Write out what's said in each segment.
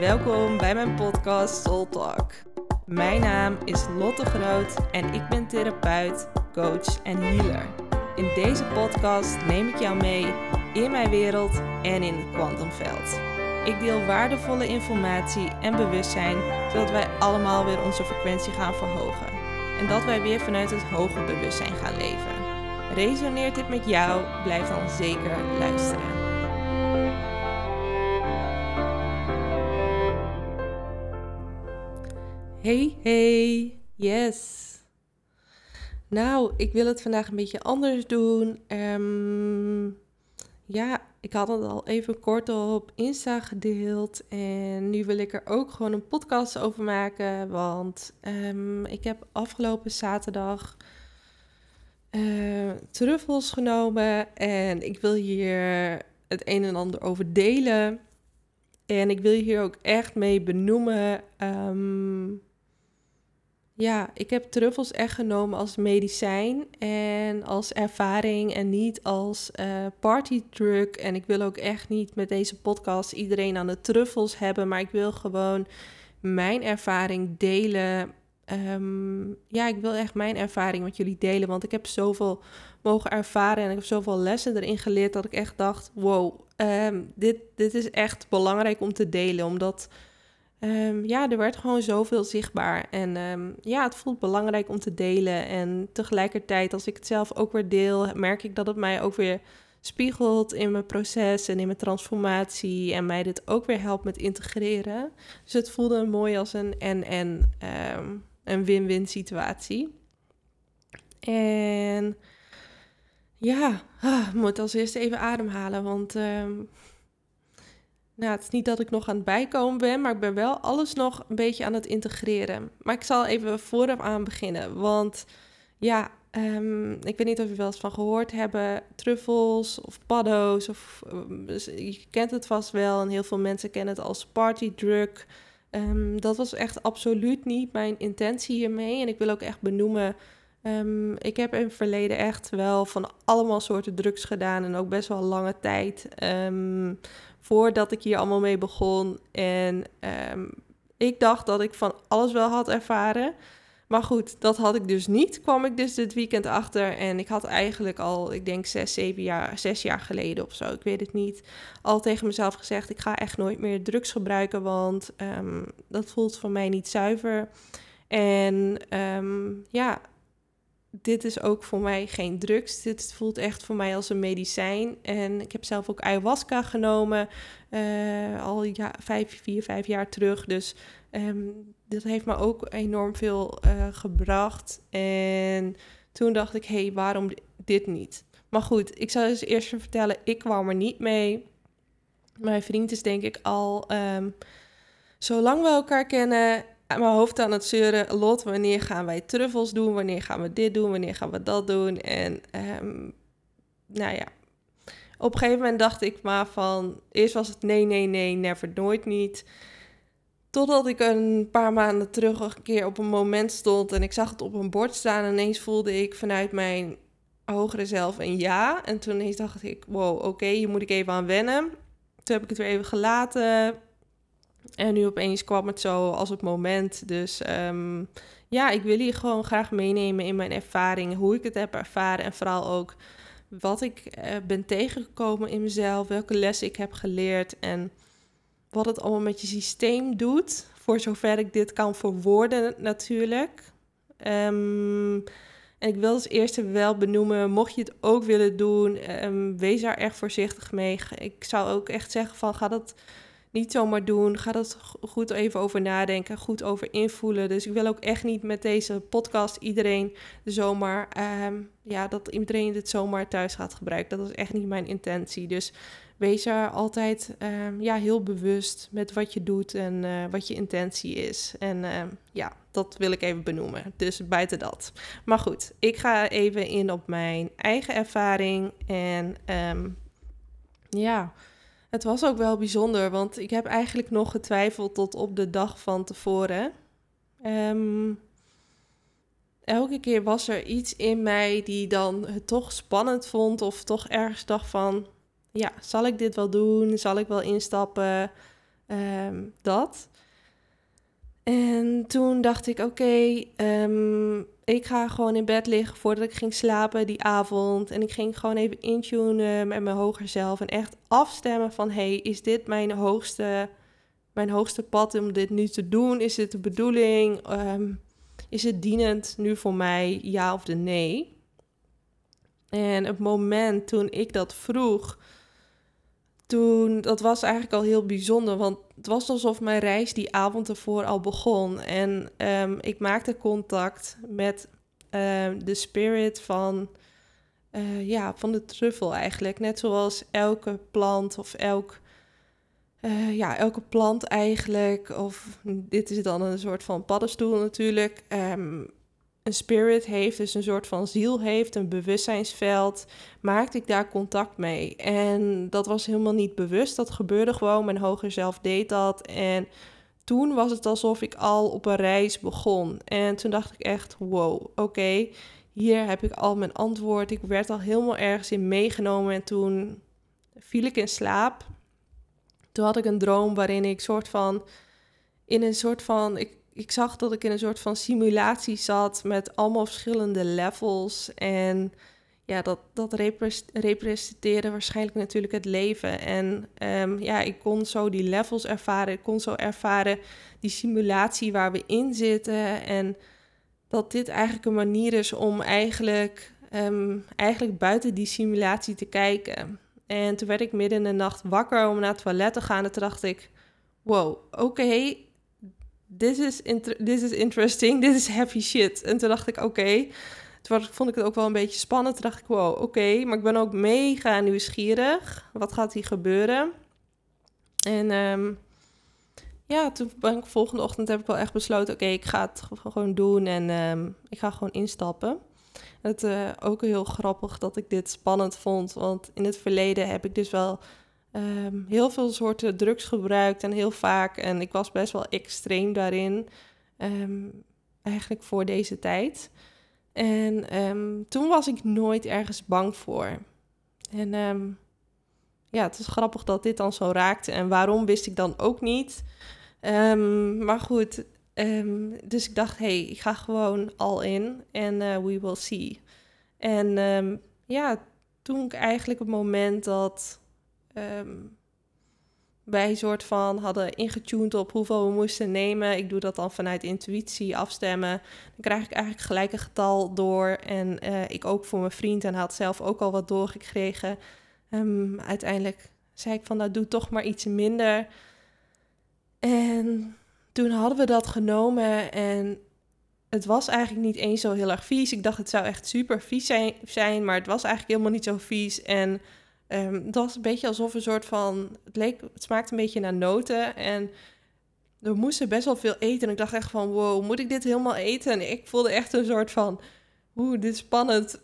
Welkom bij mijn podcast Soul Talk. Mijn naam is Lotte Groot en ik ben therapeut, coach en healer. In deze podcast neem ik jou mee in mijn wereld en in het kwantumveld. Ik deel waardevolle informatie en bewustzijn, zodat wij allemaal weer onze frequentie gaan verhogen. En dat wij weer vanuit het hoger bewustzijn gaan leven. Resoneert dit met jou? Blijf dan zeker luisteren. Hey, hey, yes. Nou, ik wil het vandaag een beetje anders doen. Ehm, ja, ik had het al even kort op Insta gedeeld. En nu wil ik er ook gewoon een podcast over maken. Want ehm, ik heb afgelopen zaterdag uh, truffels genomen. En ik wil hier het een en ander over delen. En ik wil hier ook echt mee benoemen. Ehm, ja, ik heb truffels echt genomen als medicijn en als ervaring en niet als uh, partydrug. En ik wil ook echt niet met deze podcast iedereen aan de truffels hebben, maar ik wil gewoon mijn ervaring delen. Ehm, ja, ik wil echt mijn ervaring met jullie delen, want ik heb zoveel mogen ervaren en ik heb zoveel lessen erin geleerd dat ik echt dacht, wow, ehm, dit, dit is echt belangrijk om te delen, omdat Ehm, ja, er werd gewoon zoveel zichtbaar. En ehm, ja, het voelt belangrijk om te delen. En tegelijkertijd, als ik het zelf ook weer deel, merk ik dat het mij ook weer spiegelt in mijn proces en in mijn transformatie. En mij dit ook weer helpt met integreren. Dus het voelde mooi als een en-en, ehm, een win-win situatie. En ja, ah, moet als eerste even ademhalen, want nou, het is niet dat ik nog aan het bijkomen ben, maar ik ben wel alles nog een beetje aan het integreren. Maar ik zal even vooraf aan beginnen, want ja, um, ik weet niet of je wel eens van gehoord hebben, truffels of paddo's, of, ehm, dus je kent het vast wel en heel veel mensen kennen het als partydrug. Um, dat was echt absoluut niet mijn intentie hiermee en ik wil ook echt benoemen... ik heb in het verleden echt wel van allemaal soorten drugs gedaan en ook best wel lange tijd. Voordat ik hier allemaal mee begon. En um, ik dacht dat ik van alles wel had ervaren. Maar goed, dat had ik dus niet. Kwam ik dus dit weekend achter. En ik had eigenlijk al, ik denk zes, zeven jaar, zes jaar geleden of zo, ik weet het niet, al tegen mezelf gezegd: ik ga echt nooit meer drugs gebruiken, want um, dat voelt voor mij niet zuiver. En um, ja, dit is ook voor mij geen drugs. Dit voelt echt voor mij als een medicijn. En ik heb zelf ook ayahuasca genomen, uh, al ja, vijf, vier, vijf jaar terug. Dus um, dat heeft me ook enorm veel uh, gebracht. En toen dacht ik, hé, hey, waarom dit niet? Maar goed, ik zal dus eerst vertellen, ik kwam er niet mee. Mijn vriend is denk ik al, um, zolang we elkaar kennen, mijn hoofd aan het zeuren. Lot, wanneer gaan wij truffels doen? Wanneer gaan we dit doen? Wanneer gaan we dat doen? En um, nou ja, op een gegeven moment dacht ik maar van... Eerst was het nee, nee, nee, never, nooit niet. Totdat ik een paar maanden terug een keer op een moment stond... en ik zag het op een bord staan... en ineens voelde ik vanuit mijn hogere zelf een ja. En toen ineens dacht ik, wow, oké, hier moet ik even aan wennen. Toen heb ik het weer even gelaten en nu opeens kwam het zo als het moment. Dus ehm, ja, ik wil je gewoon graag meenemen in mijn ervaring, hoe ik het heb ervaren en vooral ook wat ik uh, ben tegengekomen in mezelf, welke lessen ik heb geleerd en wat het allemaal met je systeem doet, voor zover ik dit kan verwoorden natuurlijk. Um, en ik wil als eerste wel benoemen, mocht je het ook willen doen, um, wees daar echt voorzichtig mee. Ik zou ook echt zeggen van ga dat niet zomaar doen. Ga dat goed even over nadenken, goed over invoelen. Dus ik wil ook echt niet met deze podcast iedereen zomaar, um, ja, dat iedereen dit zomaar thuis gaat gebruiken. Dat is echt niet mijn intentie. Dus wees er altijd um, ja, heel bewust met wat je doet en uh, wat je intentie is. En uh, ja, dat wil ik even benoemen. Dus buiten dat. Maar goed, ik ga even in op mijn eigen ervaring. En ja. Het was ook wel bijzonder, want ik heb eigenlijk nog getwijfeld tot op de dag van tevoren. Um, elke keer was er iets in mij die dan het toch spannend vond of toch ergens dacht van, ja, zal ik dit wel doen? Zal ik wel instappen? Ehm, dat. En toen dacht ik, oké, ehm, ik ga gewoon in bed liggen voordat ik ging slapen die avond. En ik ging gewoon even intunen met mijn hoger zelf. En echt afstemmen van, hey, is dit mijn hoogste, mijn hoogste pad om dit nu te doen? Is dit de bedoeling? Ehm, is het dienend nu voor mij, ja of de nee? En het moment toen ik dat vroeg, toen, dat was eigenlijk al heel bijzonder, want het was alsof mijn reis die avond ervoor al begon. En um, ik maakte contact met um, de spirit van, uh, ja, van de truffel eigenlijk. Net zoals elke plant of elk, uh, ja, elke plant eigenlijk, of dit is dan een soort van paddenstoel natuurlijk. Um, een spirit heeft, dus een soort van ziel heeft, een bewustzijnsveld, maakte ik daar contact mee. En dat was helemaal niet bewust, dat gebeurde gewoon. Mijn hoger zelf deed dat. En toen was het alsof ik al op een reis begon. En toen dacht ik echt, wow, oké, hier heb ik al mijn antwoord. Ik werd al helemaal ergens in meegenomen en toen viel ik in slaap. Toen had ik een droom waarin ik soort van in een soort van ik ik zag dat ik in een soort van simulatie zat met allemaal verschillende levels. En ja, dat, dat representeerde waarschijnlijk natuurlijk het leven. En um, ja, ik kon zo die levels ervaren. Ik kon zo ervaren die simulatie waar we in zitten. En dat dit eigenlijk een manier is om eigenlijk, um, eigenlijk buiten die simulatie te kijken. En toen werd ik midden in de nacht wakker om naar het toilet te gaan. En toen dacht ik, wow, oké, this is, this is interesting, dit is heavy shit. En toen dacht ik, oké. Toen vond ik het ook wel een beetje spannend. Toen dacht ik, wow, oké. Maar ik ben ook mega nieuwsgierig. Wat gaat hier gebeuren? En um, ja, toen ben ik volgende ochtend heb ik wel echt besloten... oké, ik ga het gewoon doen en um, ik ga gewoon instappen. Het uh, ook heel grappig dat ik dit spannend vond. Want in het verleden heb ik dus wel um, heel veel soorten drugs gebruikt en heel vaak. En ik was best wel extreem daarin, um, eigenlijk voor deze tijd. En um, toen was ik nooit ergens bang voor. En ja, het is grappig dat dit dan zo raakte. En waarom wist ik dan ook niet. maar goed, dus ik dacht, hey, ik ga gewoon al in en uh, we will see. En ja, toen ik eigenlijk het moment dat um, wij soort van hadden ingetuned op hoeveel we moesten nemen. Ik doe dat dan vanuit intuïtie, afstemmen. Dan krijg ik eigenlijk gelijk een getal door. En uh, ik ook voor mijn vriend en had zelf ook al wat doorgekregen. Um, uiteindelijk zei ik van, nou doe toch maar iets minder. En toen hadden we dat genomen en het was eigenlijk niet eens zo heel erg vies. Ik dacht het zou echt super vies zijn maar het was eigenlijk helemaal niet zo vies. En Um, het was een beetje alsof een soort van. Het, leek, het smaakte een beetje naar noten. En we moesten best wel veel eten. En ik dacht echt van: wow, moet ik dit helemaal eten? En ik voelde echt een soort van: oeh, dit is spannend.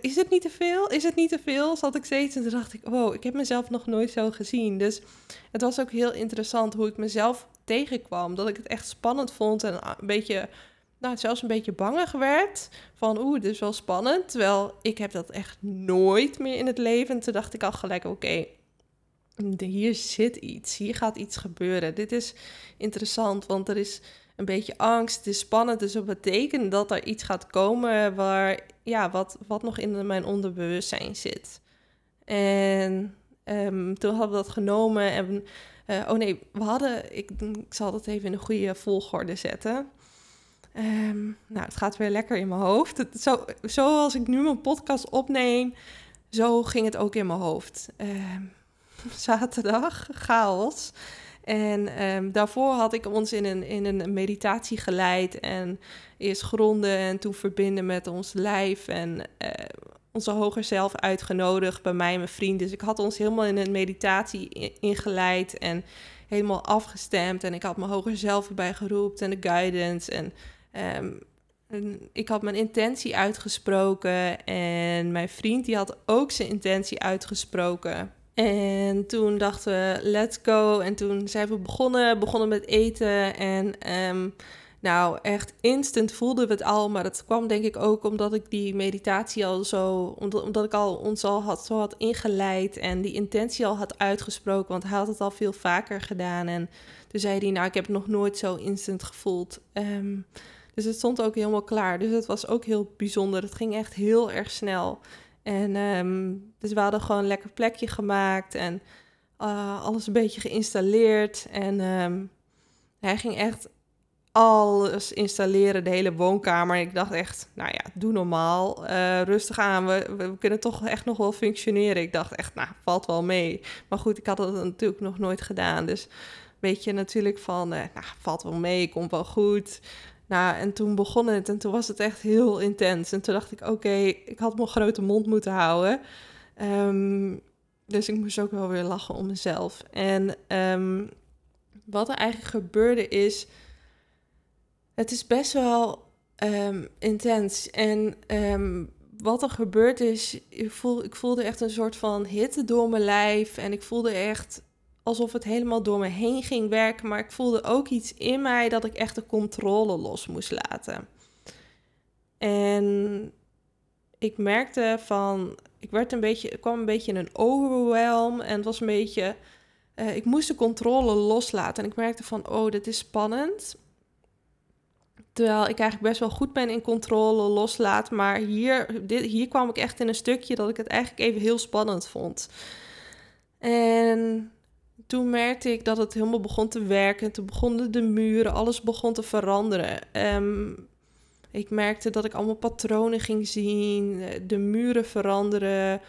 is het niet te veel? Is het niet te veel? Zat ik steeds en toen dacht ik: wow, ik heb mezelf nog nooit zo gezien. Dus het was ook heel interessant hoe ik mezelf tegenkwam. Dat ik het echt spannend vond en een beetje nou, zelfs een beetje bangig werd. Van oeh, dit is wel spannend. Terwijl ik heb dat echt nooit meer in het leven. Toen dacht ik al gelijk, oké, hier zit iets. Hier gaat iets gebeuren. Dit is interessant, want er is een beetje angst. Het is spannend, dus dat betekent dat er iets gaat komen waar, ja, wat, wat nog in mijn onderbewustzijn zit. En um, toen hadden we dat genomen en... Uh, oh nee, we hadden... Ik, ik zal dat even in een goede volgorde zetten. Um, nou, het gaat weer lekker in mijn hoofd. Het, zo, zoals ik nu mijn podcast opneem, zo ging het ook in mijn hoofd. Um, zaterdag, chaos. En um, daarvoor had ik ons in een, in een meditatie geleid. En eerst gronden en toen verbinden met ons lijf. En uh, onze hoger zelf uitgenodigd bij mij en mijn vriend. Dus ik had ons helemaal in een meditatie ingeleid. En helemaal afgestemd. En ik had mijn hoger zelf erbij geroepen en de guidance. En Um, ik had mijn intentie uitgesproken en mijn vriend die had ook zijn intentie uitgesproken. En toen dachten we, let's go. En toen zijn we begonnen, begonnen met eten. En um, Nou, echt instant voelden we het al, maar dat kwam denk ik ook omdat ik die meditatie al zo, omdat, omdat ik al ons al had, zo had ingeleid en die intentie al had uitgesproken, want hij had het al veel vaker gedaan. En toen zei hij, nou, ik heb het nog nooit zo instant gevoeld. Ehm, dus het stond ook helemaal klaar. Dus het was ook heel bijzonder. Het ging echt heel erg snel. En ehm, dus we hadden gewoon een lekker plekje gemaakt en uh, alles een beetje geïnstalleerd. En um, hij ging echt alles installeren, de hele woonkamer. Ik dacht echt, nou ja, doe normaal. Uh, rustig aan, we, we, kunnen toch echt nog wel functioneren. Ik dacht echt, nou, valt wel mee. Maar goed, ik had dat natuurlijk nog nooit gedaan. Dus weet je natuurlijk van, uh, nou, valt wel mee, komt wel goed. Nou, en toen begon het en toen was het echt heel intens. En toen dacht ik, oké, ik had mijn grote mond moeten houden. Um, dus ik moest ook wel weer lachen om mezelf. En um, wat er eigenlijk gebeurde is, het is best wel um, intens. En wat er gebeurd is, ik, voel, ik voelde echt een soort van hitte door mijn lijf. En ik voelde echt alsof het helemaal door me heen ging werken. Maar ik voelde ook iets in mij dat ik echt de controle los moest laten. En ik merkte van, ik werd een beetje, ik kwam een beetje in een overwhelm. En het was een beetje, uh, ik moest de controle loslaten. En ik merkte van, oh, dit is spannend. Terwijl ik eigenlijk best wel goed ben in controle loslaat. Maar hier, dit, hier kwam ik echt in een stukje dat ik het eigenlijk even heel spannend vond. En toen merkte ik dat het helemaal begon te werken. Toen begonnen de muren, alles begon te veranderen. Um, ik merkte dat ik allemaal patronen ging zien. De muren veranderen.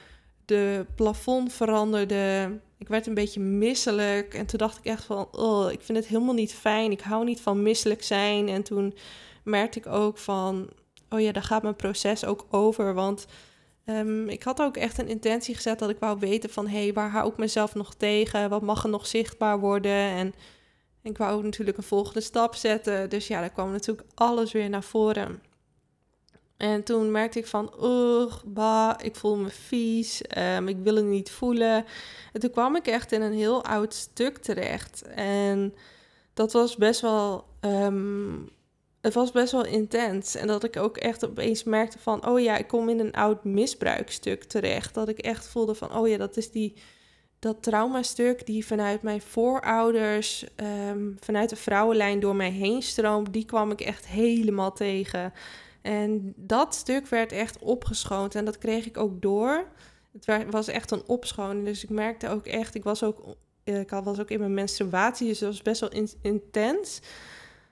De plafond veranderde. Ik werd een beetje misselijk. En toen dacht ik echt van, oh, ik vind het helemaal niet fijn. Ik hou niet van misselijk zijn. En toen merkte ik ook van, oh ja, daar gaat mijn proces ook over. Want um, ik had ook echt een intentie gezet dat ik wou weten van, hé, hey, waar hou ik mezelf nog tegen? Wat mag er nog zichtbaar worden? En ik wou ook natuurlijk een volgende stap zetten. Dus ja, daar kwam natuurlijk alles weer naar voren. En toen merkte ik van, ugh, bah, ik voel me vies, um, ik wil het niet voelen. En toen kwam ik echt in een heel oud stuk terecht. En dat was best wel, um, het was best wel intens. En dat ik ook echt opeens merkte van, oh ja, ik kom in een oud misbruikstuk terecht. Dat ik echt voelde van, oh ja, dat is die, dat traumastuk die vanuit mijn voorouders, um, vanuit de vrouwenlijn door mij heen stroomt, die kwam ik echt helemaal tegen. En dat stuk werd echt opgeschoond en dat kreeg ik ook door. Het was echt een opschoning, dus ik merkte ook echt, ik was ook, ik was ook in mijn menstruatie, dus dat was best wel intens.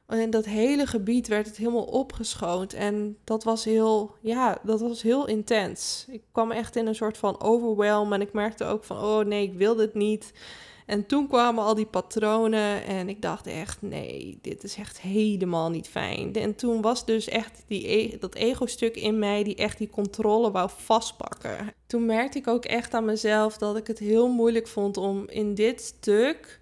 En dat hele gebied werd het helemaal opgeschoond. En dat was heel, ja, dat was heel intens. Ik kwam echt in een soort van overwhelm. En ik merkte ook van, oh nee, ik wil dit niet. En toen kwamen al die patronen en ik dacht echt, nee, dit is echt helemaal niet fijn. En toen was dus echt die, e dat ego-stuk in mij die echt die controle wou vastpakken. Toen merkte ik ook echt aan mezelf dat ik het heel moeilijk vond om in dit stuk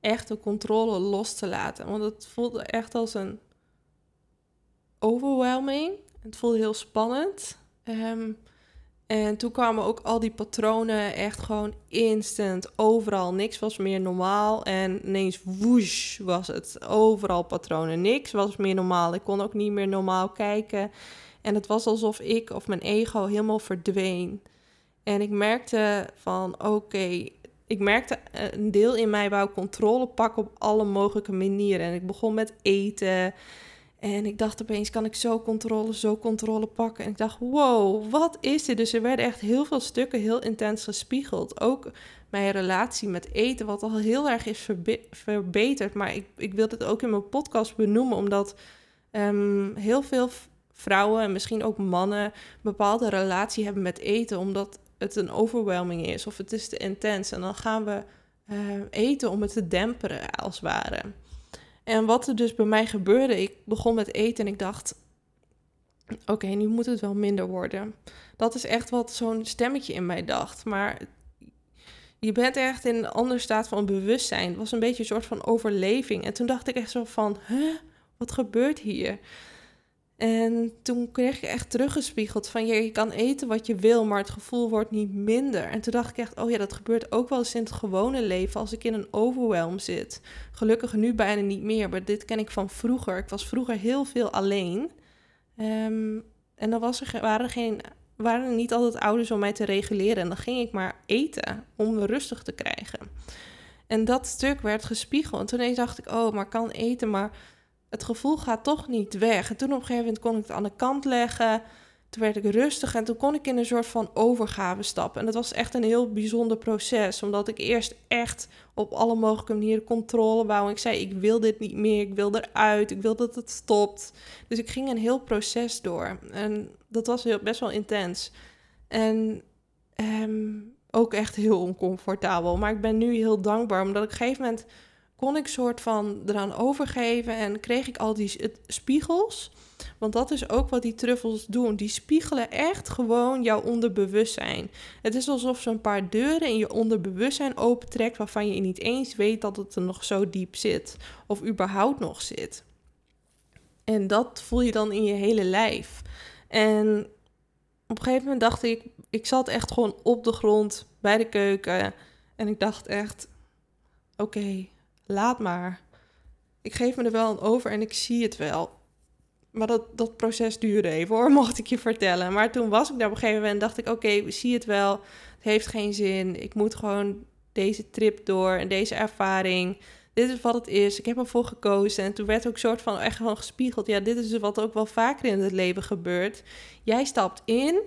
echt de controle los te laten. Want het voelde echt als een overwhelming. Het voelde heel spannend. Um, en toen kwamen ook al die patronen echt gewoon instant overal. Niks was meer normaal. En ineens woesh was het. Overal patronen. Niks was meer normaal. Ik kon ook niet meer normaal kijken. En het was alsof ik of mijn ego helemaal verdween. En ik merkte van oké, ik merkte eh, een deel in mij wou controle pakken op alle mogelijke manieren. En ik begon met eten. En ik dacht opeens, kan ik zo controle, zo controle pakken? En ik dacht, wow, wat is dit? Dus er werden echt heel veel stukken heel intens gespiegeld. Ook mijn relatie met eten, wat al heel erg is verbeterd. Maar ik, ik wil dit ook in mijn podcast benoemen, omdat um, heel veel vrouwen en misschien ook mannen bepaalde relatie hebben met eten, omdat het een overwhelming is of het is te intens. En dan gaan we uh, eten om het te demperen, als het ware. En wat er dus bij mij gebeurde, ik begon met eten en ik dacht, oké, nu moet het wel minder worden. Dat is echt wat zo'n stemmetje in mij dacht. Maar je bent echt in een andere staat van bewustzijn. Het was een beetje een soort van overleving. En toen dacht ik echt zo van, huh, wat gebeurt hier? En toen kreeg ik echt teruggespiegeld van je kan eten wat je wil, maar het gevoel wordt niet minder. En toen dacht ik echt, oh ja, dat gebeurt ook wel eens in het gewone leven als ik in een overwhelm zit. Gelukkig nu bijna niet meer, maar dit ken ik van vroeger. Ik was vroeger heel veel alleen. Ehm, en dan was er, waren, er geen, waren er niet altijd ouders om mij te reguleren. En dan ging ik maar eten om me rustig te krijgen. En dat stuk werd gespiegeld. En toen dacht ik, oh, maar kan eten, maar het gevoel gaat toch niet weg. En toen op een gegeven moment kon ik het aan de kant leggen. Toen werd ik rustig en toen kon ik in een soort van overgave stappen. En dat was echt een heel bijzonder proces, omdat ik eerst echt op alle mogelijke manieren controle wou. Ik zei, ik wil dit niet meer, ik wil eruit, ik wil dat het stopt. Dus ik ging een heel proces door. En dat was heel, best wel intens. En ehm, ook echt heel oncomfortabel. Maar ik ben nu heel dankbaar, omdat ik op een gegeven moment kon ik soort van eraan overgeven en kreeg ik al die spiegels. Want dat is ook wat die truffels doen. Die spiegelen echt gewoon jouw onderbewustzijn. Het is alsof ze een paar deuren in je onderbewustzijn opentrekt waarvan je niet eens weet dat het er nog zo diep zit. Of überhaupt nog zit. En dat voel je dan in je hele lijf. En op een gegeven moment dacht ik, ik zat echt gewoon op de grond bij de keuken. En ik dacht echt, oké, laat maar. Ik geef me er wel aan over en ik zie het wel. Maar dat, dat proces duurde even hoor, mocht ik je vertellen. Maar toen was ik daar op een gegeven moment dacht ik, oké, okay, zie het wel. Het heeft geen zin. Ik moet gewoon deze trip door en deze ervaring. Dit is wat het is. Ik heb ervoor gekozen. En toen werd ook soort van echt gewoon gespiegeld. Ja, dit is wat ook wel vaker in het leven gebeurt. Jij stapt in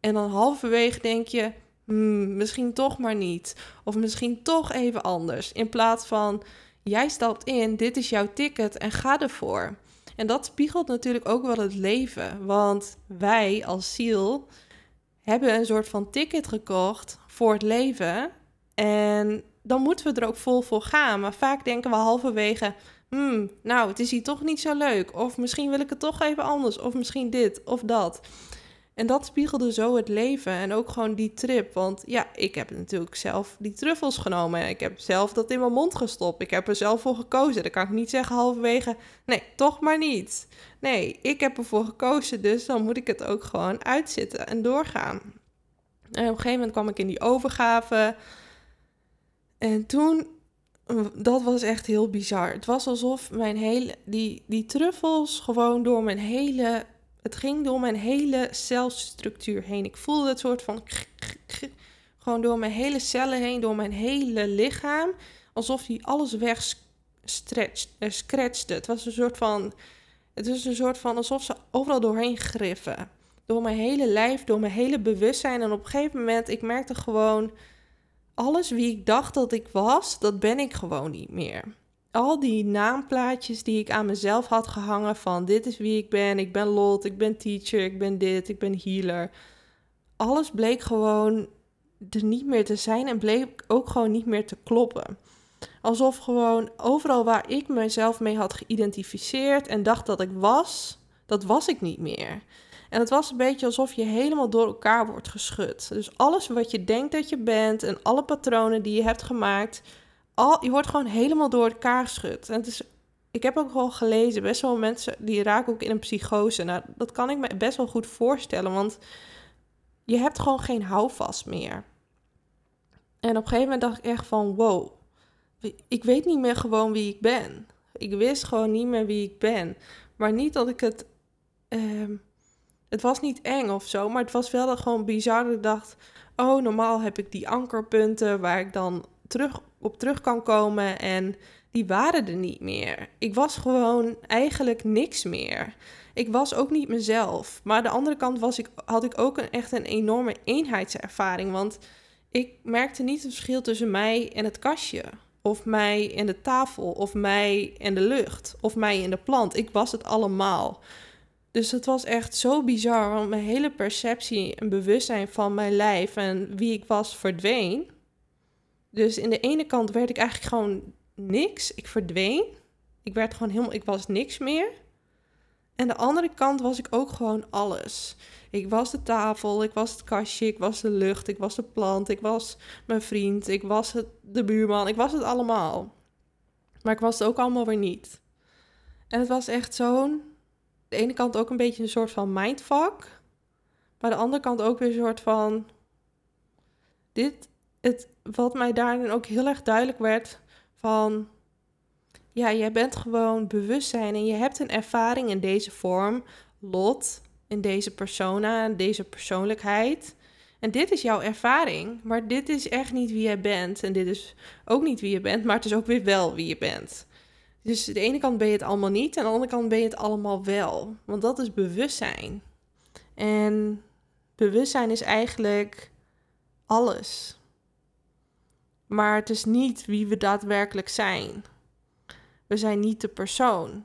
en dan halverwege denk je, hmm, misschien toch maar niet. Of misschien toch even anders. In plaats van, jij stapt in, dit is jouw ticket en ga ervoor. En dat spiegelt natuurlijk ook wel het leven. Want wij als ziel hebben een soort van ticket gekocht voor het leven. En dan moeten we er ook vol voor gaan. Maar vaak denken we halverwege, hmm, nou, het is hier toch niet zo leuk. Of misschien wil ik het toch even anders. Of misschien dit of dat. En dat spiegelde zo het leven en ook gewoon die trip. Want ja, ik heb natuurlijk zelf die truffels genomen. Ik heb zelf dat in mijn mond gestopt. Ik heb er zelf voor gekozen. Dan kan ik niet zeggen halverwege, nee, toch maar niet. Nee, ik heb ervoor gekozen, dus dan moet ik het ook gewoon uitzitten en doorgaan. En op een gegeven moment kwam ik in die overgave. En toen, dat was echt heel bizar. Het was alsof mijn hele, die, die truffels gewoon door mijn hele het ging door mijn hele celstructuur heen. Ik voelde het soort van gewoon door mijn hele cellen heen, door mijn hele lichaam, alsof die alles weg uh, scratchte. Het was een soort van, het is een soort van alsof ze overal doorheen griffen. Door mijn hele lijf, door mijn hele bewustzijn. En op een gegeven moment, ik merkte gewoon, alles wie ik dacht dat ik was, dat ben ik gewoon niet meer al die naamplaatjes die ik aan mezelf had gehangen van dit is wie ik ben, ik ben Lot, ik ben teacher, ik ben dit, ik ben healer. Alles bleek gewoon er niet meer te zijn en bleek ook gewoon niet meer te kloppen. Alsof gewoon overal waar ik mezelf mee had geïdentificeerd en dacht dat ik was, dat was ik niet meer. En het was een beetje alsof je helemaal door elkaar wordt geschud. Dus alles wat je denkt dat je bent en alle patronen die je hebt gemaakt, al, je wordt gewoon helemaal door elkaar geschud. En het is, ik heb ook wel gelezen, best wel mensen die raken ook in een psychose. Nou, dat kan ik me best wel goed voorstellen, want je hebt gewoon geen houvast meer. En op een gegeven moment dacht ik echt van, wow, ik weet niet meer gewoon wie ik ben. Ik wist gewoon niet meer wie ik ben. Maar niet dat ik het. Uh, het was niet eng of zo, maar het was wel gewoon bizar. Dat ik dacht: oh, normaal heb ik die ankerpunten waar ik dan terug op terug kan komen. En die waren er niet meer. Ik was gewoon eigenlijk niks meer. Ik was ook niet mezelf. Maar aan de andere kant was ik, had ik ook een, echt een enorme eenheidservaring. Want ik merkte niet het verschil tussen mij en het kastje. Of mij en de tafel. Of mij en de lucht. Of mij en de plant. Ik was het allemaal. Dus het was echt zo bizar. Want mijn hele perceptie en bewustzijn van mijn lijf en wie ik was verdween. Dus in de ene kant werd ik eigenlijk gewoon niks. Ik verdween. Ik werd gewoon helemaal, ik was niks meer. En de andere kant was ik ook gewoon alles. Ik was de tafel, ik was het kastje, ik was de lucht, ik was de plant, ik was mijn vriend, ik was het, de buurman, ik was het allemaal. Maar ik was het ook allemaal weer niet. En het was echt zo'n de ene kant ook een beetje een soort van mindfuck. Maar de andere kant ook weer een soort van. Dit, het, wat mij daarin ook heel erg duidelijk werd van. Ja, jij bent gewoon bewustzijn en je hebt een ervaring in deze vorm, lot, in deze persona, in deze persoonlijkheid. En dit is jouw ervaring, maar dit is echt niet wie jij bent. En dit is ook niet wie je bent, maar het is ook weer wel wie je bent. Dus aan de ene kant ben je het allemaal niet, aan de andere kant ben je het allemaal wel. Want dat is bewustzijn. En bewustzijn is eigenlijk alles. Maar het is niet wie we daadwerkelijk zijn. We zijn niet de persoon.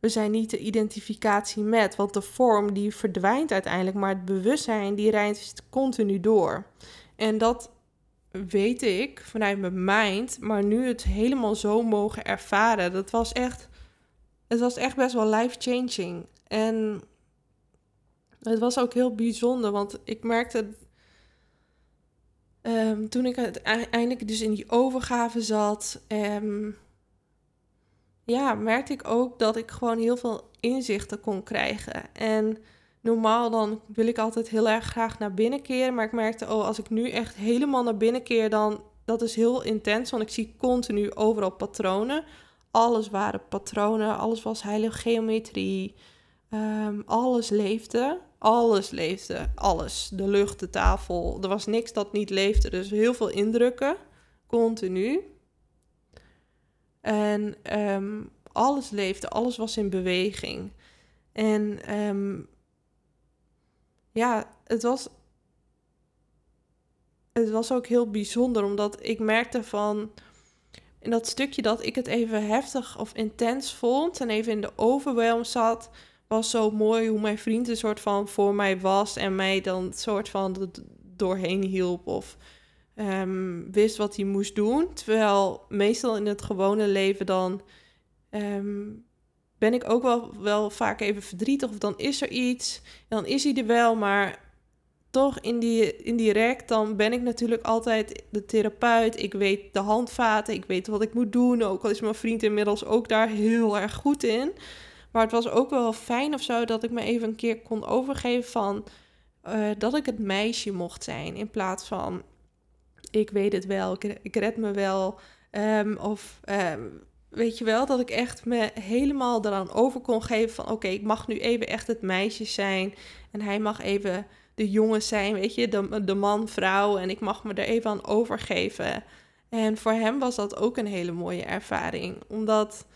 We zijn niet de identificatie met, want de vorm die verdwijnt uiteindelijk, maar het bewustzijn die reist continu door. En dat weet ik vanuit mijn mind, maar nu het helemaal zo mogen ervaren, dat was echt, het was echt best wel life-changing. En het was ook heel bijzonder, want ik merkte um, toen ik uiteindelijk dus in die overgave zat, um, ja, merkte ik ook dat ik gewoon heel veel inzichten kon krijgen. En normaal dan wil ik altijd heel erg graag naar binnen keren. Maar ik merkte, oh, als ik nu echt helemaal naar binnen keer, dan dat is heel intens. Want ik zie continu overal patronen. Alles waren patronen, alles was heilige geometrie. Ehm, alles leefde. Alles leefde. Alles. De lucht, de tafel. Er was niks dat niet leefde. Dus heel veel indrukken. Continu. En um, alles leefde, alles was in beweging. En um, ja, het was, het was ook heel bijzonder, omdat ik merkte van in dat stukje dat ik het even heftig of intens vond en even in de overwhelm zat, was zo mooi hoe mijn vriend een soort van voor mij was en mij dan soort van doorheen hielp of um, wist wat hij moest doen. Terwijl meestal in het gewone leven dan um, ben ik ook wel, wel vaak even verdrietig of dan is er iets. Dan is hij er wel, maar toch in die, indirect dan ben ik natuurlijk altijd de therapeut. Ik weet de handvaten, ik weet wat ik moet doen. Ook al is mijn vriend inmiddels ook daar heel erg goed in. Maar het was ook wel fijn of zo dat ik me even een keer kon overgeven van... Uh, dat ik het meisje mocht zijn in plaats van ik weet het wel, ik, red me wel. Um, of um, weet je wel, dat ik echt me helemaal eraan over kon geven van oké, ik mag nu even echt het meisje zijn. En hij mag even de jongen zijn, weet je, de, de man, vrouw. En ik mag me er even aan overgeven. En voor hem was dat ook een hele mooie ervaring. Omdat,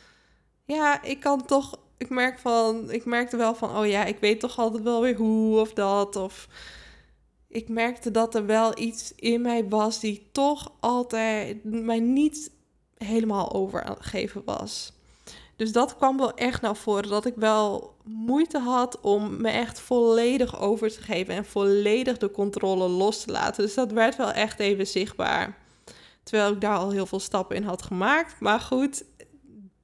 ja, ik kan toch, ik merk van, ik merkte wel van, oh ja, ik weet toch altijd wel weer hoe of dat. Of ik merkte dat er wel iets in mij was die toch altijd mij niet helemaal overgeven was. Dus dat kwam wel echt naar voren. Dat ik wel moeite had om me echt volledig over te geven en volledig de controle los te laten. Dus dat werd wel echt even zichtbaar. Terwijl ik daar al heel veel stappen in had gemaakt. Maar goed,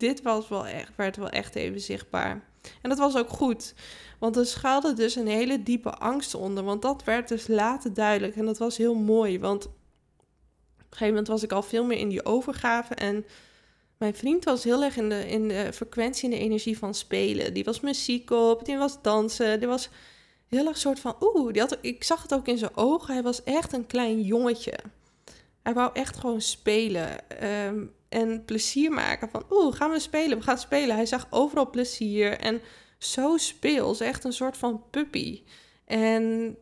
dit was wel echt, werd wel echt even zichtbaar. En dat was ook goed. Want er schuilde dus een hele diepe angst onder. Want dat werd dus later duidelijk. En dat was heel mooi. Want op een gegeven moment was ik al veel meer in die overgave. En mijn vriend was heel erg in de, in de frequentie en de energie van spelen. Die was muziek op, die was dansen. Die was heel erg soort van... Oeh, die had, ik zag het ook in zijn ogen. Hij was echt een klein jongetje. Hij wou echt gewoon spelen. Ehm, en plezier maken. Van, oeh, gaan we spelen? We gaan spelen. Hij zag overal plezier. En zo speels. Echt een soort van puppy. En,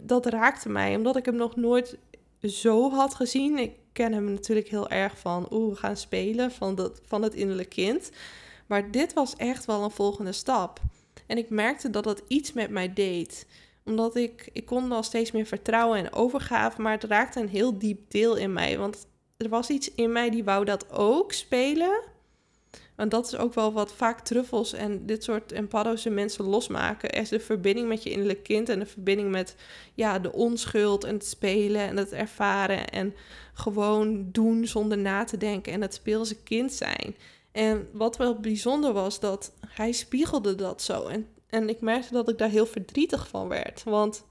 dat raakte mij, omdat ik hem nog nooit zo had gezien. Ik ken hem natuurlijk heel erg van, oeh, we gaan spelen, van, dat, van het innerlijke kind. Maar dit was echt wel een volgende stap. En ik merkte dat dat iets met mij deed. Omdat ik, ik kon wel steeds meer vertrouwen en overgave, maar het raakte een heel diep deel in mij. Want er was iets in mij die wou dat ook spelen. Want dat is ook wel wat vaak truffels en dit soort empaddo's mensen losmaken. Is de verbinding met je innerlijk kind en de verbinding met ja, de onschuld en het spelen en het ervaren. En gewoon doen zonder na te denken en het speelse kind zijn. En wat wel bijzonder was, dat hij spiegelde dat zo. En, en ik merkte dat ik daar heel verdrietig van werd. Want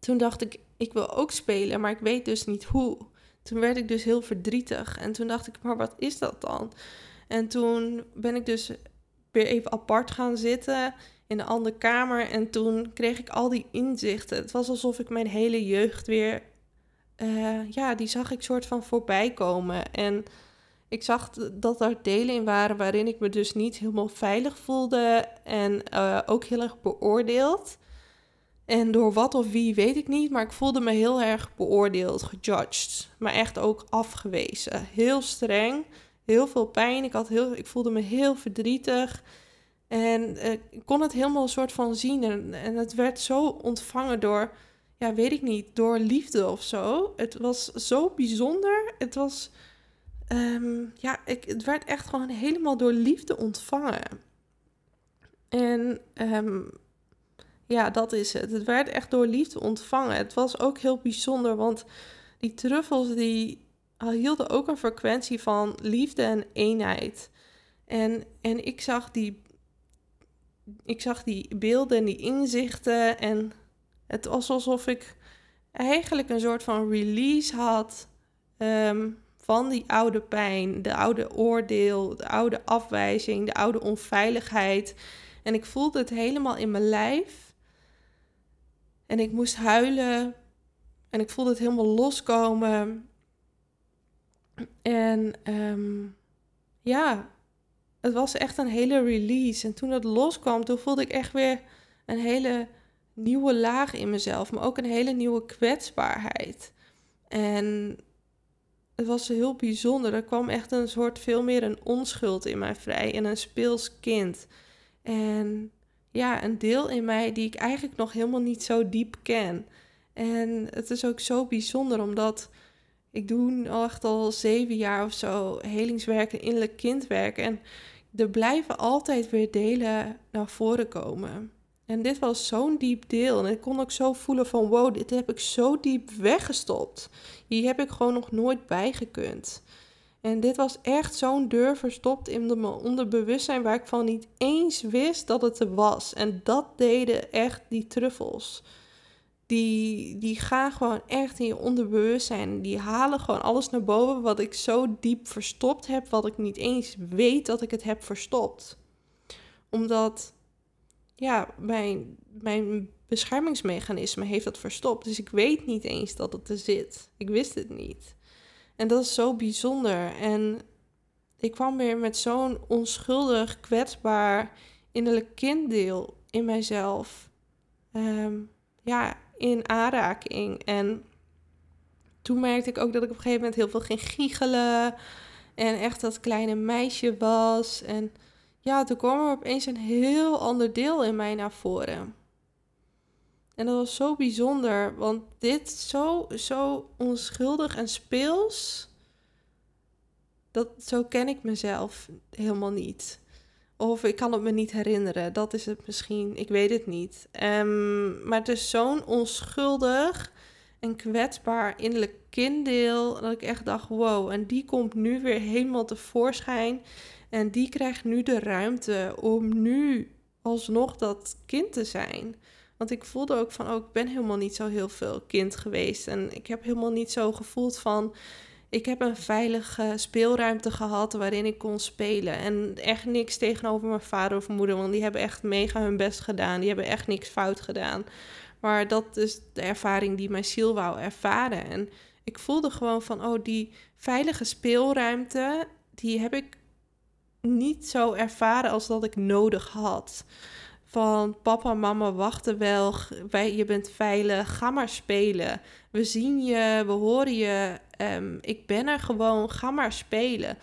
toen dacht ik, ik wil ook spelen, maar ik weet dus niet hoe. Toen werd ik dus heel verdrietig. En toen dacht ik, maar wat is dat dan? En toen ben ik dus weer even apart gaan zitten in een andere kamer. En toen kreeg ik al die inzichten. Het was alsof ik mijn hele jeugd weer, eh, ja, die zag ik soort van voorbij komen. En ik zag dat er delen in waren waarin ik me dus niet helemaal veilig voelde en uh, ook heel erg beoordeeld. En door wat of wie weet ik niet, maar ik voelde me heel erg beoordeeld, gejudged. Maar echt ook afgewezen. Heel streng, heel veel pijn. Ik, had heel, ik voelde me heel verdrietig. En uh, ik kon het helemaal een soort van zien. En, en het werd zo ontvangen door, ja, weet ik niet, door liefde of zo. Het was zo bijzonder. Het was, um, ja, ik, het werd echt gewoon helemaal door liefde ontvangen. En um, ja, dat is het. Het werd echt door liefde ontvangen. Het was ook heel bijzonder, want die truffels die hielden ook een frequentie van liefde en eenheid. En, en ik, zag die, ik zag die beelden en die inzichten en het was alsof ik eigenlijk een soort van release had ehm, van die oude pijn, de oude oordeel, de oude afwijzing, de oude onveiligheid. En ik voelde het helemaal in mijn lijf. En ik moest huilen. En ik voelde het helemaal loskomen. En ehm, ja, het was echt een hele release. En toen het loskwam, toen voelde ik echt weer een hele nieuwe laag in mezelf. Maar ook een hele nieuwe kwetsbaarheid. En het was heel bijzonder. Er kwam echt een soort veel meer een onschuld in mij vrij. En een speels kind. En ja, een deel in mij die ik eigenlijk nog helemaal niet zo diep ken. En het is ook zo bijzonder omdat ik doe al echt al zeven jaar of zo helingswerk en innerlijk kindwerk. En er blijven altijd weer delen naar voren komen. En dit was zo'n diep deel. En ik kon ook zo voelen van wow, dit heb ik zo diep weggestopt. Hier heb ik gewoon nog nooit bijgekund. En dit was echt zo'n deur verstopt in mijn onderbewustzijn waar ik van niet eens wist dat het er was. En dat deden echt die truffels. Die, die gaan gewoon echt in je onderbewustzijn. Die halen gewoon alles naar boven wat ik zo diep verstopt heb, wat ik niet eens weet dat ik het heb verstopt. Omdat, ja, mijn, mijn beschermingsmechanisme heeft dat verstopt. Dus ik weet niet eens dat het er zit. Ik wist het niet. En dat is zo bijzonder. En ik kwam weer met zo'n onschuldig, kwetsbaar, innerlijk kinddeel in mijzelf. Ehm, ja, in aanraking. En toen merkte ik ook dat ik op een gegeven moment heel veel ging giechelen. En echt dat kleine meisje was. En ja, toen kwam er opeens een heel ander deel in mij naar voren. En dat was zo bijzonder, want dit zo, zo onschuldig en speels, dat, zo ken ik mezelf helemaal niet. Of ik kan het me niet herinneren, dat is het misschien, ik weet het niet. Um, maar het is zo'n onschuldig en kwetsbaar innerlijk kinddeel, dat ik echt dacht, wow, en die komt nu weer helemaal tevoorschijn. En die krijgt nu de ruimte om nu alsnog dat kind te zijn. Want ik voelde ook van, oh, ik ben helemaal niet zo heel veel kind geweest. En ik heb helemaal niet zo gevoeld van, ik heb een veilige speelruimte gehad waarin ik kon spelen. En echt niks tegenover mijn vader of moeder, want die hebben echt mega hun best gedaan. Die hebben echt niks fout gedaan. Maar dat is de ervaring die mijn ziel wou ervaren. En ik voelde gewoon van, oh, die veilige speelruimte, die heb ik niet zo ervaren als dat ik nodig had van papa, mama wachten wel, wij, je bent veilig, ga maar spelen. We zien je, we horen je, um, ik ben er gewoon, ga maar spelen.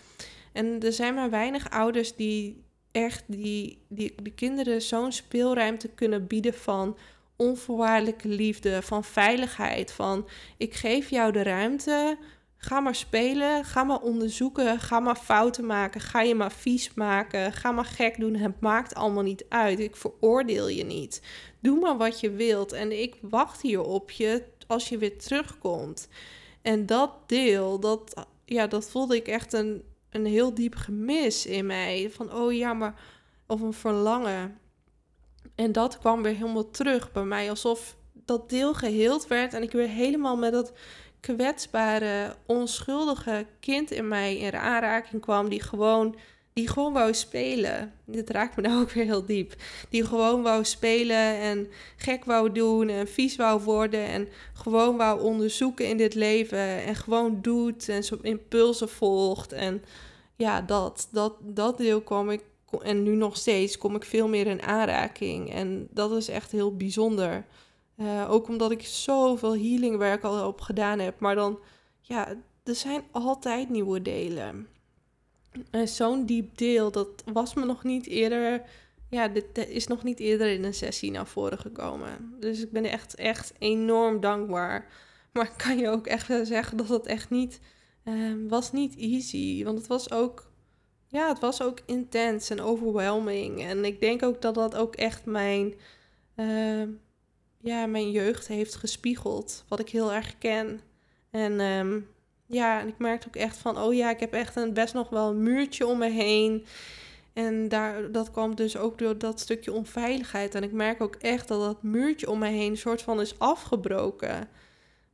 En er zijn maar weinig ouders die echt die, die, die kinderen zo'n speelruimte kunnen bieden van onvoorwaardelijke liefde, van veiligheid, van ik geef jou de ruimte Ga maar spelen, ga maar onderzoeken, ga maar fouten maken, ga je maar vies maken, ga maar gek doen. Het maakt allemaal niet uit. Ik veroordeel je niet. Doe maar wat je wilt en ik wacht hier op je als je weer terugkomt. En dat deel, dat, ja, dat voelde ik echt een, een heel diep gemis in mij. Van, oh ja, maar... Of een verlangen. En dat kwam weer helemaal terug bij mij. Alsof dat deel geheeld werd en ik weer helemaal met dat kwetsbare, onschuldige kind in mij in aanraking kwam, die gewoon die gewoon wou spelen. Dit raakt me nou ook weer heel diep. Die gewoon wou spelen en gek wou doen en vies wou worden. En gewoon wou onderzoeken in dit leven. En gewoon doet en zo impulsen volgt. En ja, dat, dat, dat deel kwam ik. En nu nog steeds kom ik veel meer in aanraking. En dat is echt heel bijzonder. Uh, ook omdat ik zoveel healingwerk al op gedaan heb. Maar dan, ja, er zijn altijd nieuwe delen. En zo'n diep deel, dat was me nog niet eerder. Ja, dit is nog niet eerder in een sessie naar voren gekomen. Dus ik ben echt, echt enorm dankbaar. Maar ik kan je ook echt zeggen dat het echt niet um, was niet easy. Want het was ook, ja, het was ook intens en overwhelming. En ik denk ook dat dat ook echt mijn, uh, ja, mijn jeugd heeft gespiegeld. Wat ik heel erg ken. En um, ja, en ik merkte ook echt van, oh ja, ik heb echt een, best nog wel een muurtje om me heen. En daar, dat kwam dus ook door dat stukje onveiligheid. En ik merk ook echt dat dat muurtje om me heen een soort van is afgebroken.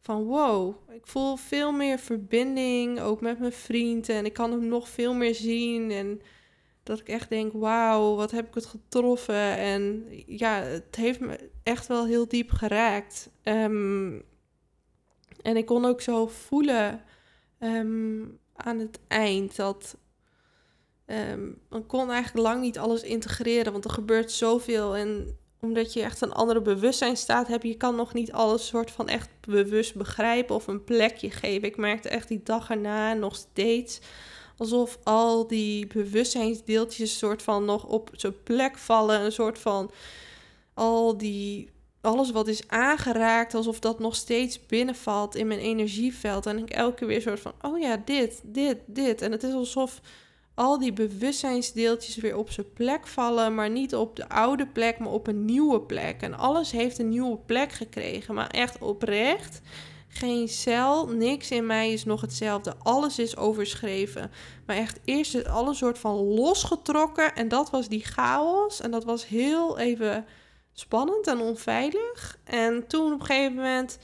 Van wow, ik voel veel meer verbinding, ook met mijn vriend. En ik kan hem nog veel meer zien. En dat ik echt denk, wauw, wat heb ik het getroffen. En ja, het heeft me echt wel heel diep geraakt. Um, en ik kon ook zo voelen Ehm, aan het eind. Dat um, man kon eigenlijk lang niet alles integreren, want er gebeurt zoveel. En omdat je echt een andere bewustzijn staat heb je kan nog niet alles soort van echt bewust begrijpen of een plekje geven. Ik merkte echt die dag erna nog steeds alsof al die bewustzijnsdeeltjes soort van nog op zijn plek vallen. Een soort van al die alles wat is aangeraakt, alsof dat nog steeds binnenvalt in mijn energieveld. En ik elke keer weer soort van, oh ja, dit, dit, dit. En het is alsof al die bewustzijnsdeeltjes weer op zijn plek vallen, maar niet op de oude plek, maar op een nieuwe plek. En alles heeft een nieuwe plek gekregen, maar echt oprecht. Geen cel, niks in mij is nog hetzelfde. Alles is overschreven. Maar echt eerst is alles soort van losgetrokken. En dat was die chaos. En dat was heel even spannend en onveilig. En toen op een gegeven moment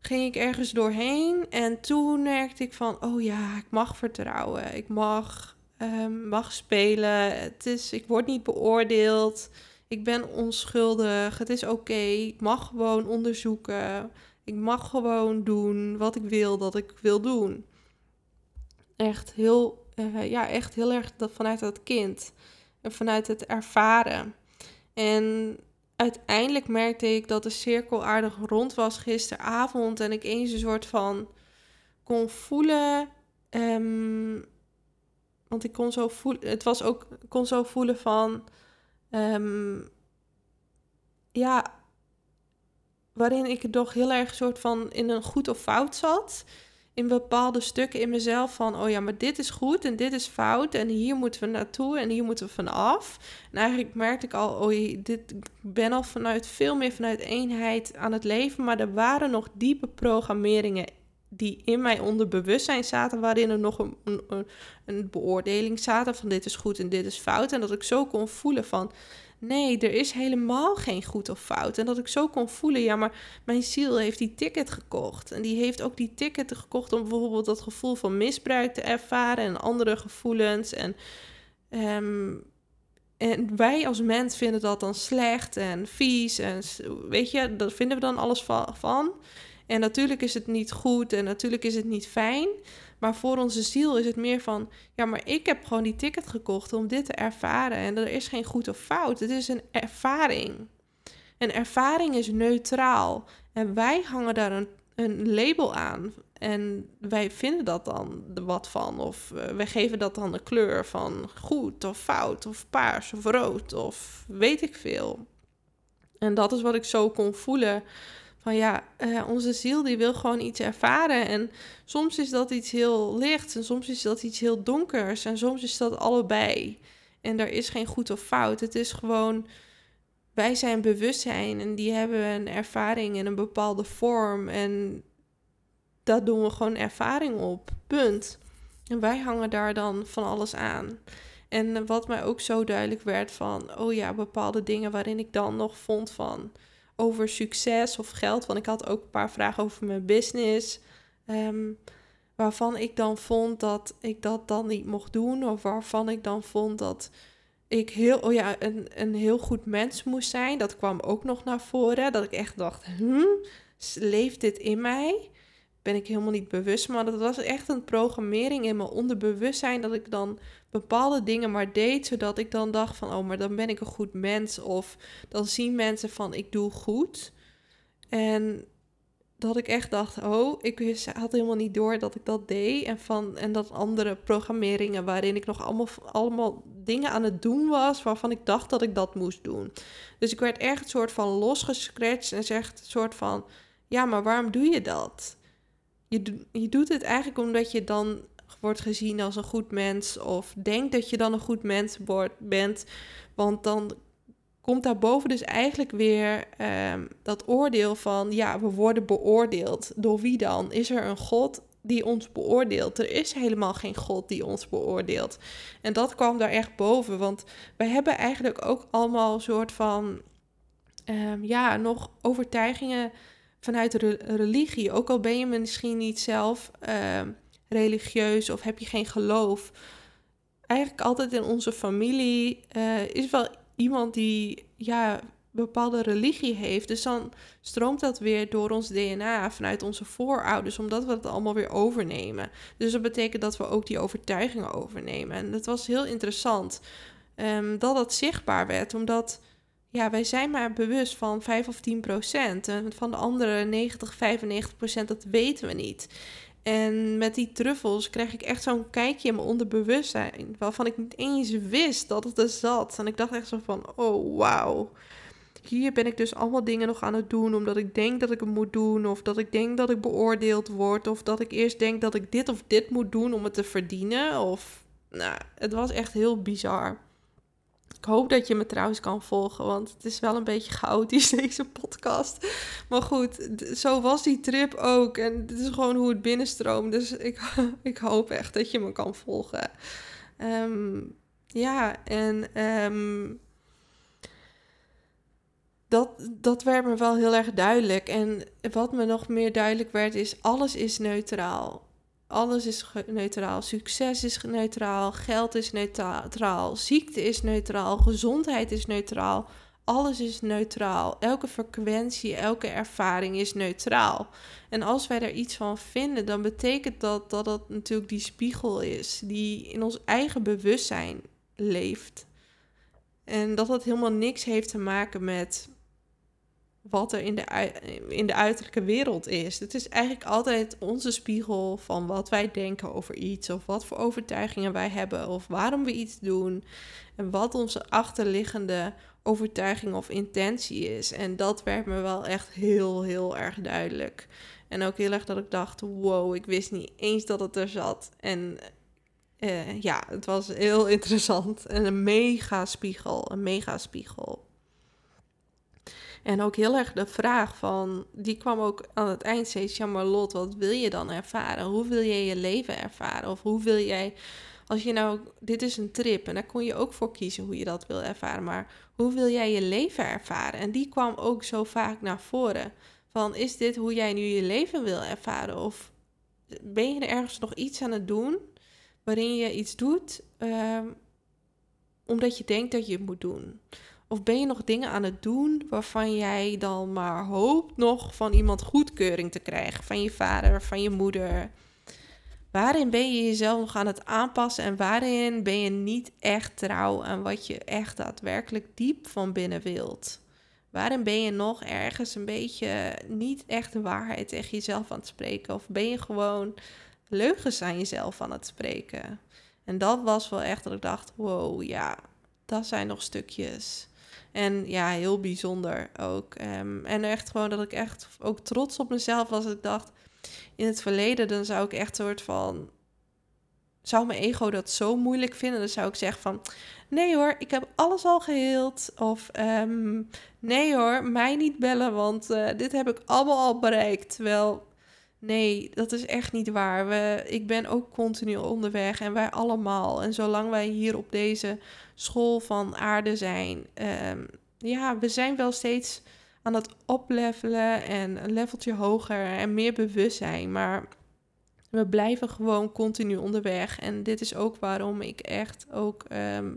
ging ik ergens doorheen. En toen merkte ik van, oh ja, ik mag vertrouwen. Ik mag, um, mag spelen. Het is, ik word niet beoordeeld. Ik ben onschuldig. Het is oké. Ik mag gewoon onderzoeken. Ik mag gewoon doen wat ik wil dat ik wil doen. Echt heel, uh, ja, echt heel erg dat vanuit dat kind. En vanuit het ervaren. En uiteindelijk merkte ik dat de cirkel aardig rond was gisteravond. En ik eens een soort van kon voelen. Um, want ik kon zo voelen. Het was ook. kon zo voelen van. Um, ja. Waarin ik toch heel erg soort van in een goed of fout zat in bepaalde stukken in mezelf van, oh ja, maar dit is goed en dit is fout en hier moeten we naartoe en hier moeten we vanaf. En eigenlijk merkte ik al, oh dit, ik ben al vanuit veel meer vanuit eenheid aan het leven, maar er waren nog diepe programmeringen die in mijn onderbewustzijn zaten, waarin er nog een, een, een beoordeling zaten van dit is goed en dit is fout. En dat ik zo kon voelen van, nee, er is helemaal geen goed of fout. En dat ik zo kon voelen, ja, maar mijn ziel heeft die ticket gekocht. En die heeft ook die ticket gekocht om bijvoorbeeld dat gevoel van misbruik te ervaren en andere gevoelens. En, um, en wij als mens vinden dat dan slecht en vies. En weet je, daar vinden we dan alles van. En natuurlijk is het niet goed en natuurlijk is het niet fijn. Maar voor onze ziel is het meer van, ja, maar ik heb gewoon die ticket gekocht om dit te ervaren. En er is geen goed of fout. Het is een ervaring. Een ervaring is neutraal. En wij hangen daar een, een label aan. En wij vinden dat dan wat van. Of uh, wij geven dat dan de kleur van goed of fout of paars of rood of weet ik veel. En dat is wat ik zo kon voelen van ja, uh, onze ziel die wil gewoon iets ervaren. En soms is dat iets heel lichts en soms is dat iets heel donkers en soms is dat allebei. En er is geen goed of fout. Het is gewoon, wij zijn bewustzijn en die hebben een ervaring in een bepaalde vorm. En dat doen we gewoon ervaring op. Punt. En wij hangen daar dan van alles aan. En wat mij ook zo duidelijk werd van, oh ja, bepaalde dingen waarin ik dan nog vond van over succes of geld. Want ik had ook een paar vragen over mijn business. Ehm, waarvan ik dan vond dat ik dat dan niet mocht doen. Of waarvan ik dan vond dat ik heel, oh ja, een, een heel goed mens moest zijn. Dat kwam ook nog naar voren. Dat ik echt dacht, hm, leeft dit in mij? Ben ik helemaal niet bewust. Maar dat was echt een programmering in mijn onderbewustzijn. Dat ik dan bepaalde dingen maar deed. Zodat ik dan dacht van, oh, maar dan ben ik een goed mens. Of dan zien mensen van, ik doe goed. En dat ik echt dacht, oh, ik had helemaal niet door dat ik dat deed. En, van, en dat andere programmeringen waarin ik nog allemaal, allemaal dingen aan het doen was waarvan ik dacht dat ik dat moest doen. Dus ik werd echt een soort van losgescratcht en zegt een soort van, ja, maar waarom doe je dat? Je, je doet het eigenlijk omdat je dan wordt gezien als een goed mens of denkt dat je dan een goed mens wordt, bent. Want dan komt daarboven dus eigenlijk weer ehm, dat oordeel van, ja, we worden beoordeeld. Door wie dan? Is er een God die ons beoordeelt? Er is helemaal geen God die ons beoordeelt. En dat kwam daar echt boven, want wij hebben eigenlijk ook allemaal een soort van, um, ja, nog overtuigingen vanuit de religie. Ook al ben je misschien niet zelf ehm, religieus of heb je geen geloof. Eigenlijk altijd in onze familie uh, is wel iemand die ja, bepaalde religie heeft. Dus dan stroomt dat weer door ons DNA vanuit onze voorouders, omdat we het allemaal weer overnemen. Dus dat betekent dat we ook die overtuigingen overnemen. En dat was heel interessant um, dat dat zichtbaar werd, omdat ja, wij zijn maar bewust van 5 of 10 procent. En van de andere 90, 95 procent, dat weten we niet. En met die truffels kreeg ik echt zo'n kijkje in mijn onderbewustzijn. Waarvan ik niet eens wist dat het er zat. En ik dacht echt zo van, oh wauw. Hier ben ik dus allemaal dingen nog aan het doen. Omdat ik denk dat ik het moet doen. Of dat ik denk dat ik beoordeeld word. Of dat ik eerst denk dat ik dit of dit moet doen om het te verdienen. Of, nou, het was echt heel bizar. Ik hoop dat je me trouwens kan volgen, want het is wel een beetje chaotisch deze podcast. Maar goed, zo was die trip ook. En dit is gewoon hoe het binnenstroomt. Dus ik, ik hoop echt dat je me kan volgen. Ehm, ja, en um, dat, dat werd me wel heel erg duidelijk. En wat me nog meer duidelijk werd, is alles is neutraal. Alles is neutraal. Succes is neutraal. Geld is neutraal. Ziekte is neutraal. Gezondheid is neutraal. Alles is neutraal. Elke frequentie, elke ervaring is neutraal. En als wij er iets van vinden, dan betekent dat dat dat natuurlijk die spiegel is die in ons eigen bewustzijn leeft. En dat dat helemaal niks heeft te maken met wat er in de, in de uiterlijke wereld is. Het is eigenlijk altijd onze spiegel van wat wij denken over iets, of wat voor overtuigingen wij hebben, of waarom we iets doen, en wat onze achterliggende overtuiging of intentie is. En dat werd me wel echt heel, heel erg duidelijk. En ook heel erg dat ik dacht: wow, ik wist niet eens dat het er zat. En uh, ja, het was heel interessant. En een mega spiegel, een mega spiegel. En ook heel erg de vraag van, die kwam ook aan het eind steeds, ja maar Lot, wat wil je dan ervaren? Hoe wil jij je leven ervaren? Of hoe wil jij, als je nou, dit is een trip en daar kon je ook voor kiezen hoe je dat wil ervaren, maar hoe wil jij je leven ervaren? En die kwam ook zo vaak naar voren. Van, is dit hoe jij nu je leven wil ervaren? Of ben je er ergens nog iets aan het doen waarin je iets doet uh, omdat je denkt dat je het moet doen? Of ben je nog dingen aan het doen waarvan jij dan maar hoopt nog van iemand goedkeuring te krijgen? Van je vader, van je moeder. Waarin ben je jezelf nog aan het aanpassen en waarin ben je niet echt trouw aan wat je echt daadwerkelijk diep van binnen wilt? Waarin ben je nog ergens een beetje niet echt de waarheid tegen jezelf aan het spreken? Of ben je gewoon leugens aan jezelf aan het spreken? En dat was wel echt dat ik dacht: wow, ja, dat zijn nog stukjes en ja, heel bijzonder ook. Um, en echt gewoon dat ik echt ook trots op mezelf was. Ik dacht, in het verleden dan zou ik echt soort van... Zou mijn ego dat zo moeilijk vinden? Dan zou ik zeggen van... Nee hoor, ik heb alles al geheeld. Of um, nee hoor, mij niet bellen, want uh, dit heb ik allemaal al bereikt. Terwijl Nee, dat is echt niet waar. We, ik ben ook continu onderweg en wij allemaal. En zolang wij hier op deze school van aarde zijn, um, ja, we zijn wel steeds aan het oplevelen en een leveltje hoger en meer bewustzijn. Maar We blijven gewoon continu onderweg. En dit is ook waarom ik echt ook ehm,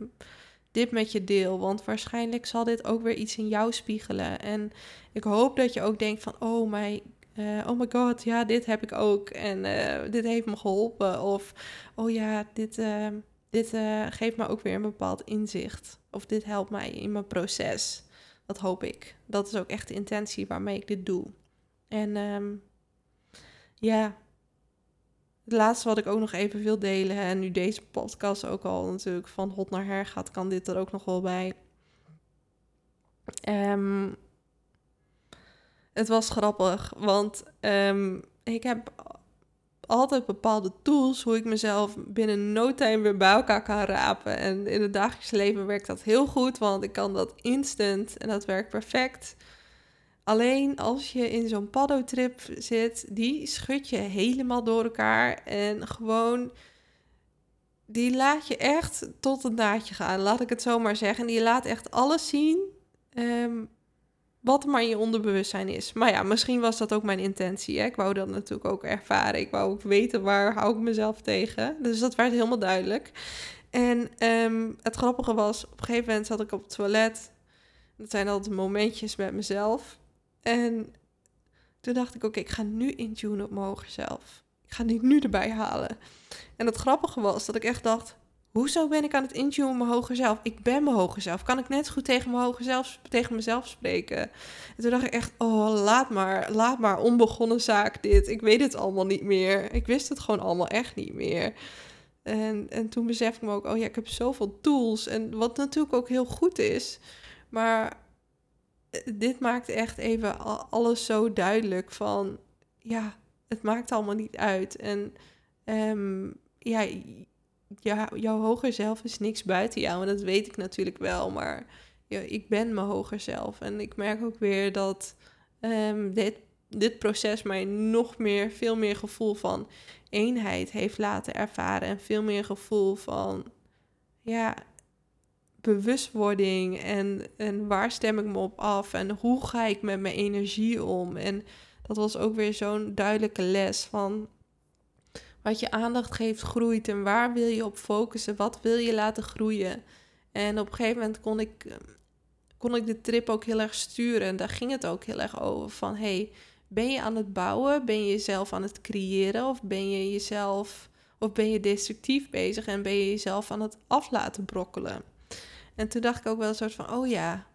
dit met je deel. Want waarschijnlijk zal dit ook weer iets in jou spiegelen. En ik hoop dat je ook denkt van, oh my, uh, oh my god, ja, dit heb ik ook. En uh, dit heeft me geholpen. Of, oh ja, dit, uh, dit geeft me ook weer een bepaald inzicht. Of dit helpt mij in mijn proces. Dat hoop ik. Dat is ook echt de intentie waarmee ik dit doe. En um, ja, het laatste wat ik ook nog even wil delen, en nu deze podcast ook al natuurlijk van hot naar her gaat, kan dit er ook nog wel bij. Um, het was grappig, want um, ik heb altijd bepaalde tools hoe ik mezelf binnen no time weer bij elkaar kan rapen. En in het dagelijks leven werkt dat heel goed, want ik kan dat instant en dat werkt perfect. Alleen als je in zo'n paddotrip zit, die schud je helemaal door elkaar en gewoon die laat je echt tot het naadje gaan, laat ik het zo maar zeggen. En die laat echt alles zien um, wat maar in je onderbewustzijn is. Maar ja, misschien was dat ook mijn intentie. Hè? Ik wou dat natuurlijk ook ervaren. Ik wou ook weten waar hou ik mezelf tegen. Dus dat werd helemaal duidelijk. En um, het grappige was, op een gegeven moment zat ik op het toilet. Dat zijn altijd momentjes met mezelf. En toen dacht ik, oké, ik ga nu intunen op mijn hoger zelf. Ik ga die nu erbij halen. En het grappige was dat ik echt dacht, hoezo ben ik aan het intunen op mijn hoger zelf? Ik ben mijn hoger zelf. Kan ik net goed tegen mijn hoger zelf, tegen mezelf spreken? En toen dacht ik echt, oh, laat maar, laat maar, onbegonnen zaak dit. Ik weet het allemaal niet meer. Ik wist het gewoon allemaal echt niet meer. En, en toen besefte ik me ook, oh ja, ik heb zoveel tools. En wat natuurlijk ook heel goed is. Maar dit maakt echt even alles zo duidelijk van, ja, het maakt allemaal niet uit. En um, ja, ja, jouw hoger zelf is niks buiten jou. En dat weet ik natuurlijk wel, maar ja, ik ben mijn hoger zelf. En ik merk ook weer dat um, dit, dit proces mij nog meer, veel meer gevoel van eenheid heeft laten ervaren. En veel meer gevoel van, ja, bewustwording en, en waar stem ik me op af en hoe ga ik met mijn energie om. En dat was ook weer zo'n duidelijke les van wat je aandacht geeft groeit. En waar wil je op focussen, wat wil je laten groeien. En op een gegeven moment kon ik, kon ik de trip ook heel erg sturen. En daar ging het ook heel erg over van hey, ben je aan het bouwen, ben je jezelf aan het creëren? Of ben je jezelf of ben je destructief bezig en ben je jezelf aan het af laten brokkelen. En toen dacht ik ook wel een soort van, oh ja,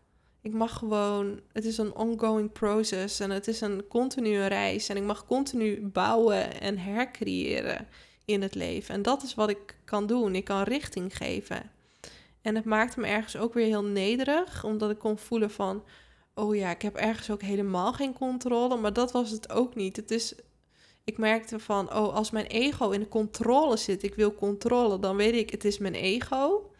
ik mag gewoon, het is een ongoing process en het is een continue reis en ik mag continu bouwen en hercreëren in het leven. En dat is wat ik kan doen. Ik kan richting geven. En het maakte me ergens ook weer heel nederig, omdat ik kon voelen van, oh ja, ik heb ergens ook helemaal geen controle, maar dat was het ook niet. Het is, ik merkte van, oh, als mijn ego in de controle zit, ik wil controle, dan weet ik, het is mijn ego.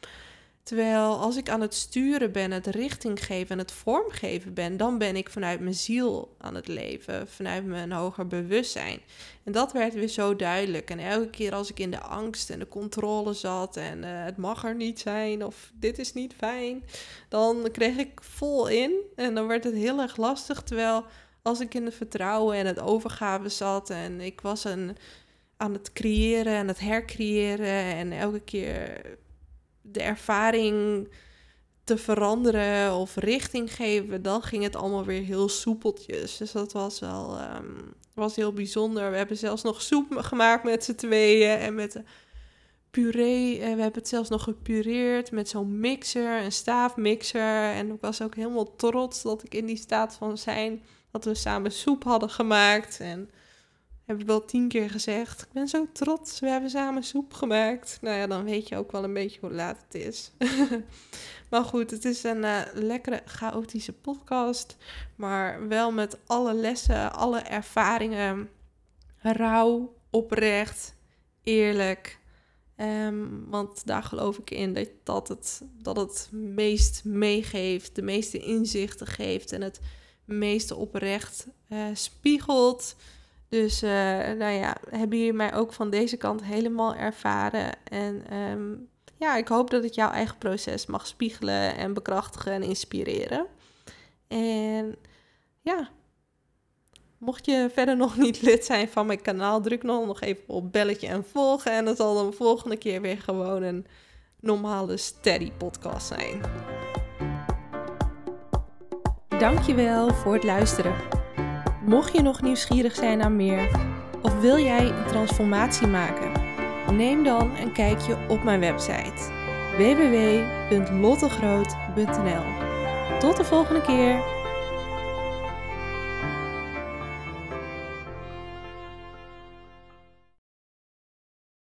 Terwijl als ik aan het sturen ben, het richting geven en het vormgeven ben, dan ben ik vanuit mijn ziel aan het leven, vanuit mijn hoger bewustzijn. En dat werd weer zo duidelijk. En elke keer als ik in de angst en de controle zat en uh, het mag er niet zijn of dit is niet fijn, dan kreeg ik vol in en dan werd het heel erg lastig. Terwijl als ik in het vertrouwen en het overgave zat en ik was aan het creëren en het hercreëren en elke keer de ervaring te veranderen of richting geven, dan ging het allemaal weer heel soepeltjes. Dus dat was wel um, was heel bijzonder. We hebben zelfs nog soep gemaakt met z'n tweeën en met de puree. We hebben het zelfs nog gepureerd met zo'n mixer, een staafmixer. En ik was ook helemaal trots dat ik in die staat van zijn dat we samen soep hadden gemaakt. En heb ik wel tien keer gezegd. Ik ben zo trots. We hebben samen soep gemaakt. Nou ja, dan weet je ook wel een beetje hoe laat het is. maar goed, het is een uh, lekkere, chaotische podcast. Maar wel met alle lessen, alle ervaringen. Rauw, oprecht, eerlijk. Um, want daar geloof ik in dat, dat, het, dat het meest meegeeft, de meeste inzichten geeft en het meeste oprecht uh, spiegelt. Dus uh, nou ja, hebben jullie mij ook van deze kant helemaal ervaren. En um, ja, ik hoop dat het jouw eigen proces mag spiegelen en bekrachtigen en inspireren. En ja, mocht je verder nog niet lid zijn van mijn kanaal, druk dan nog even op belletje en volgen. En dat zal dan de volgende keer weer gewoon een normale steady podcast zijn. Dankjewel voor het luisteren. Mocht je nog nieuwsgierig zijn naar meer of wil jij een transformatie maken, neem dan een kijkje op mijn website www.lottegroot.nl. Tot de volgende keer.